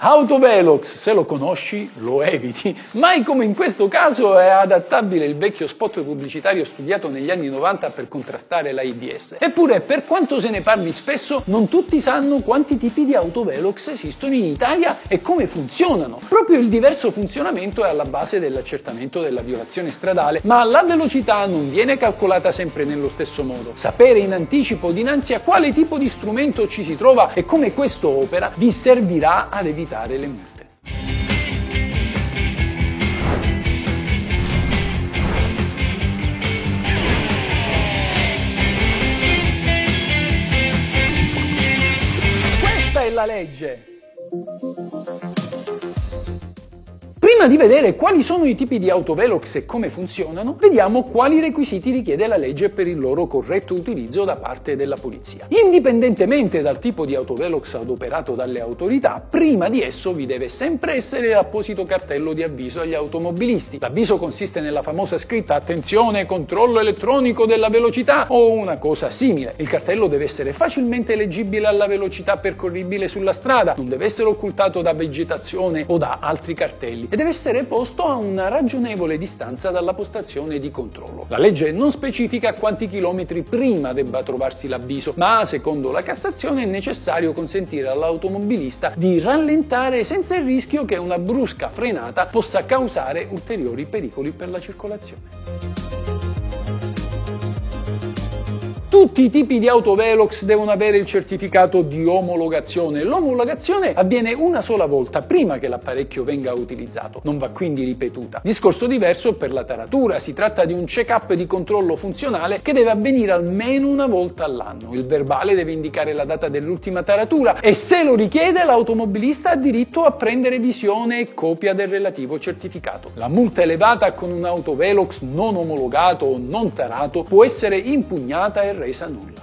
Autovelox, se lo conosci, lo eviti. Mai come in questo caso è adattabile il vecchio spot pubblicitario studiato negli anni 90 per contrastare l'AIDS. Eppure, per quanto se ne parli spesso, non tutti sanno quanti tipi di autovelox esistono in Italia e come funzionano. Proprio il diverso funzionamento è alla base dell'accertamento della violazione stradale, ma la velocità non viene calcolata sempre nello stesso modo. Sapere in anticipo dinanzi a quale tipo di strumento ci si trova e come questo opera vi servirà ad evitare evitare le multe. Questa è la legge. Prima di vedere quali sono i tipi di autovelox e come funzionano, vediamo quali requisiti richiede la legge per il loro corretto utilizzo da parte della polizia. Indipendentemente dal tipo di autovelox adoperato dalle autorità, prima di esso vi deve sempre essere l'apposito cartello di avviso agli automobilisti. L'avviso consiste nella famosa scritta attenzione, controllo elettronico della velocità o una cosa simile. Il cartello deve essere facilmente leggibile alla velocità percorribile sulla strada, non deve essere occultato da vegetazione o da altri cartelli e deve essere posto a una ragionevole distanza dalla postazione di controllo. La legge non specifica quanti chilometri prima debba trovarsi l'avviso, ma secondo la Cassazione è necessario consentire all'automobilista di rallentare senza il rischio che una brusca frenata possa causare ulteriori pericoli per la circolazione. Tutti i tipi di autovelox devono avere il certificato di omologazione. L'omologazione avviene una sola volta prima che l'apparecchio venga utilizzato, non va quindi ripetuta. Discorso diverso per la taratura, si tratta di un check-up di controllo funzionale che deve avvenire almeno una volta all'anno. Il verbale deve indicare la data dell'ultima taratura e se lo richiede l'automobilista ha diritto a prendere visione e copia del relativo certificato. La multa elevata con un autovelox non omologato o non tarato può essere impugnata e resa nulla.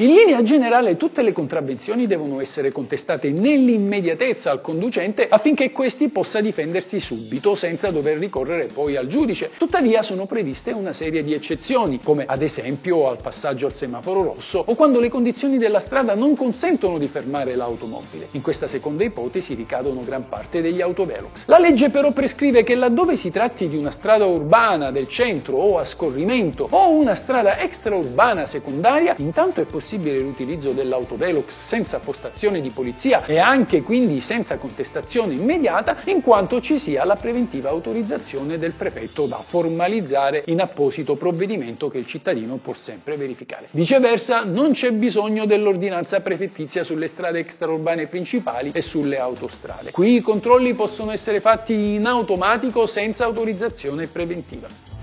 In linea generale tutte le contravvenzioni devono essere contestate nell'immediatezza al conducente affinché questi possa difendersi subito senza dover ricorrere poi al giudice. Tuttavia sono previste una serie di eccezioni, come ad esempio al passaggio al semaforo rosso o quando le condizioni della strada non consentono di fermare l'automobile. In questa seconda ipotesi ricadono gran parte degli autovelox. La legge però prescrive che laddove si tratti di una strada urbana del centro o a scorrimento o una strada extraurbana secondaria, intanto è possibile possibile l'utilizzo dell'autovelox senza postazione di polizia e anche quindi senza contestazione immediata in quanto ci sia la preventiva autorizzazione del prefetto da formalizzare in apposito provvedimento che il cittadino può sempre verificare. Viceversa non c'è bisogno dell'ordinanza prefettizia sulle strade extraurbane principali e sulle autostrade. Qui i controlli possono essere fatti in automatico senza autorizzazione preventiva.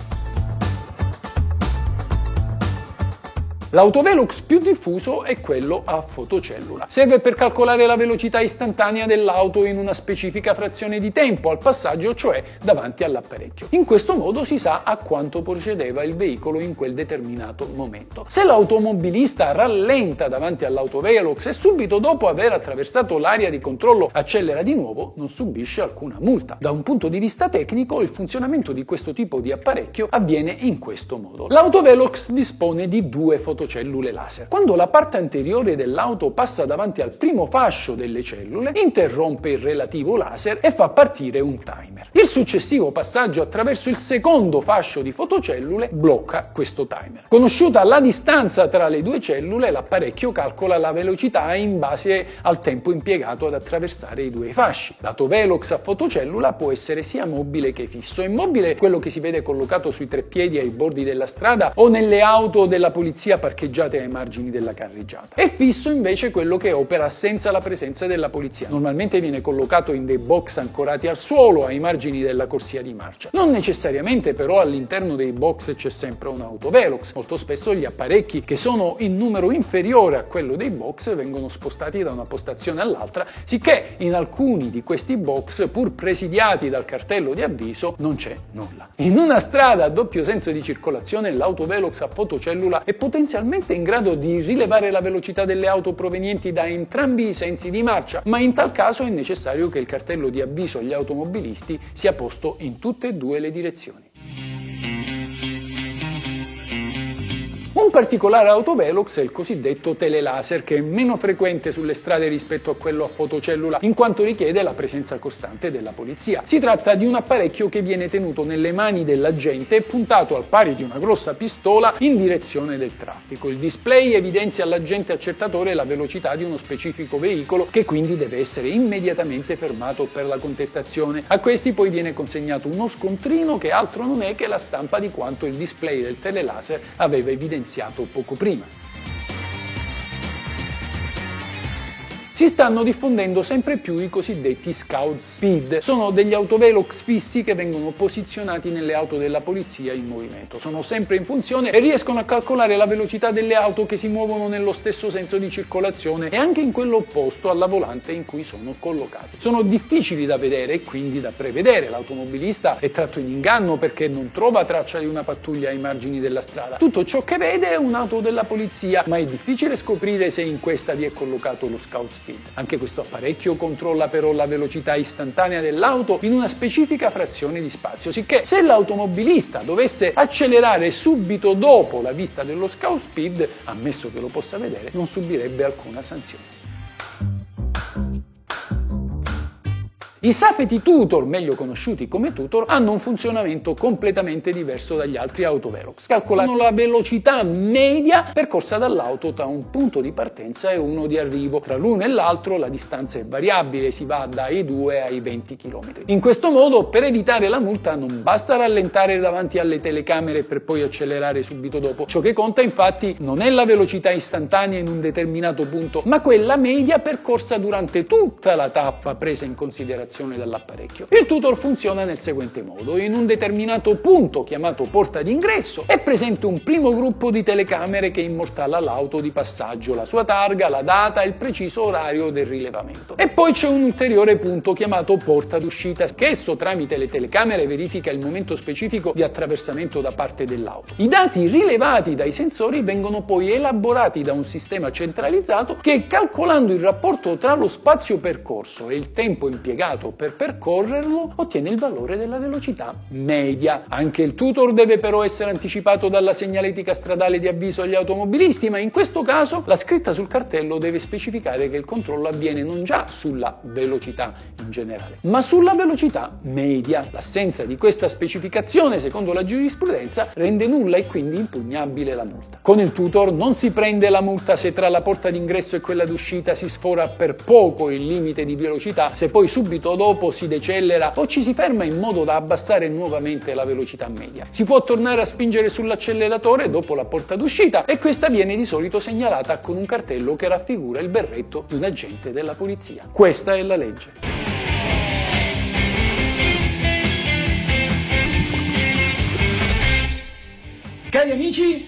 L'autovelox più diffuso è quello a fotocellula. Serve per calcolare la velocità istantanea dell'auto in una specifica frazione di tempo al passaggio, cioè davanti all'apparecchio. In questo modo si sa a quanto procedeva il veicolo in quel determinato momento. Se l'automobilista rallenta davanti all'autovelox e subito dopo aver attraversato l'area di controllo accelera di nuovo, non subisce alcuna multa. Da un punto di vista tecnico, il funzionamento di questo tipo di apparecchio avviene in questo modo. L'autovelox dispone di due fotocellule fotocellule laser. Quando la parte anteriore dell'auto passa davanti al primo fascio delle cellule, interrompe il relativo laser e fa partire un timer. Il successivo passaggio attraverso il secondo fascio di fotocellule blocca questo timer. Conosciuta la distanza tra le due cellule, l'apparecchio calcola la velocità in base al tempo impiegato ad attraversare i due fasci. Lato velox a fotocellula può essere sia mobile che fisso. È quello che si vede collocato sui tre piedi ai bordi della strada o nelle auto della polizia parcheggiate ai margini della carreggiata. È fisso invece quello che opera senza la presenza della polizia. Normalmente viene collocato in dei box ancorati al suolo ai margini della corsia di marcia. Non necessariamente però all'interno dei box c'è sempre un autovelox. Molto spesso gli apparecchi che sono in numero inferiore a quello dei box vengono spostati da una postazione all'altra, sicché in alcuni di questi box, pur presidiati dal cartello di avviso, non c'è nulla. In una strada a doppio senso di circolazione l'autovelox a fotocellula è potenzialmente potenzialmente in grado di rilevare la velocità delle auto provenienti da entrambi i sensi di marcia, ma in tal caso è necessario che il cartello di avviso agli automobilisti sia posto in tutte e due le direzioni. Un particolare autovelox è il cosiddetto telelaser, che è meno frequente sulle strade rispetto a quello a fotocellula, in quanto richiede la presenza costante della polizia. Si tratta di un apparecchio che viene tenuto nelle mani dell'agente e puntato al pari di una grossa pistola in direzione del traffico. Il display evidenzia all'agente accertatore la velocità di uno specifico veicolo che quindi deve essere immediatamente fermato per la contestazione. A questi poi viene consegnato uno scontrino che altro non è che la stampa di quanto il display del telelaser aveva evidenziato poco prima. Si stanno diffondendo sempre più i cosiddetti Scout Speed. Sono degli autovelox fissi che vengono posizionati nelle auto della polizia in movimento. Sono sempre in funzione e riescono a calcolare la velocità delle auto che si muovono nello stesso senso di circolazione e anche in quello opposto alla volante in cui sono collocati. Sono difficili da vedere e quindi da prevedere. L'automobilista è tratto in inganno perché non trova traccia di una pattuglia ai margini della strada. Tutto ciò che vede è un'auto della polizia, ma è difficile scoprire se in questa vi è collocato lo Scout Speed. Anche questo apparecchio controlla però la velocità istantanea dell'auto in una specifica frazione di spazio, sicché se l'automobilista dovesse accelerare subito dopo la vista dello scout speed, ammesso che lo possa vedere, non subirebbe alcuna sanzione. I Safety Tutor, meglio conosciuti come Tutor, hanno un funzionamento completamente diverso dagli altri autovelox. Calcolano la velocità media percorsa dall'auto tra un punto di partenza e uno di arrivo. Tra l'uno e l'altro la distanza è variabile, si va dai 2 ai 20 km. In questo modo, per evitare la multa, non basta rallentare davanti alle telecamere per poi accelerare subito dopo. Ciò che conta infatti non è la velocità istantanea in un determinato punto, ma quella media percorsa durante tutta la tappa presa in considerazione operazione dall'apparecchio. Il tutor funziona nel seguente modo. In un determinato punto, chiamato porta d'ingresso, è presente un primo gruppo di telecamere che immortala l'auto di passaggio, la sua targa, la data e il preciso orario del rilevamento. E poi c'è un ulteriore punto chiamato porta d'uscita, che esso tramite le telecamere verifica il momento specifico di attraversamento da parte dell'auto. I dati rilevati dai sensori vengono poi elaborati da un sistema centralizzato che calcolando il rapporto tra lo spazio percorso e il tempo impiegato utilizzato per percorrerlo ottiene il valore della velocità media. Anche il tutor deve però essere anticipato dalla segnaletica stradale di avviso agli automobilisti, ma in questo caso la scritta sul cartello deve specificare che il controllo avviene non già sulla velocità in generale, ma sulla velocità media. L'assenza di questa specificazione, secondo la giurisprudenza, rende nulla e quindi impugnabile la multa. Con il tutor non si prende la multa se tra la porta d'ingresso e quella d'uscita si sfora per poco il limite di velocità, se poi subito subito dopo si decelera o ci si ferma in modo da abbassare nuovamente la velocità media. Si può tornare a spingere sull'acceleratore dopo la porta d'uscita e questa viene di solito segnalata con un cartello che raffigura il berretto di un agente della polizia. Questa è la legge. Cari amici,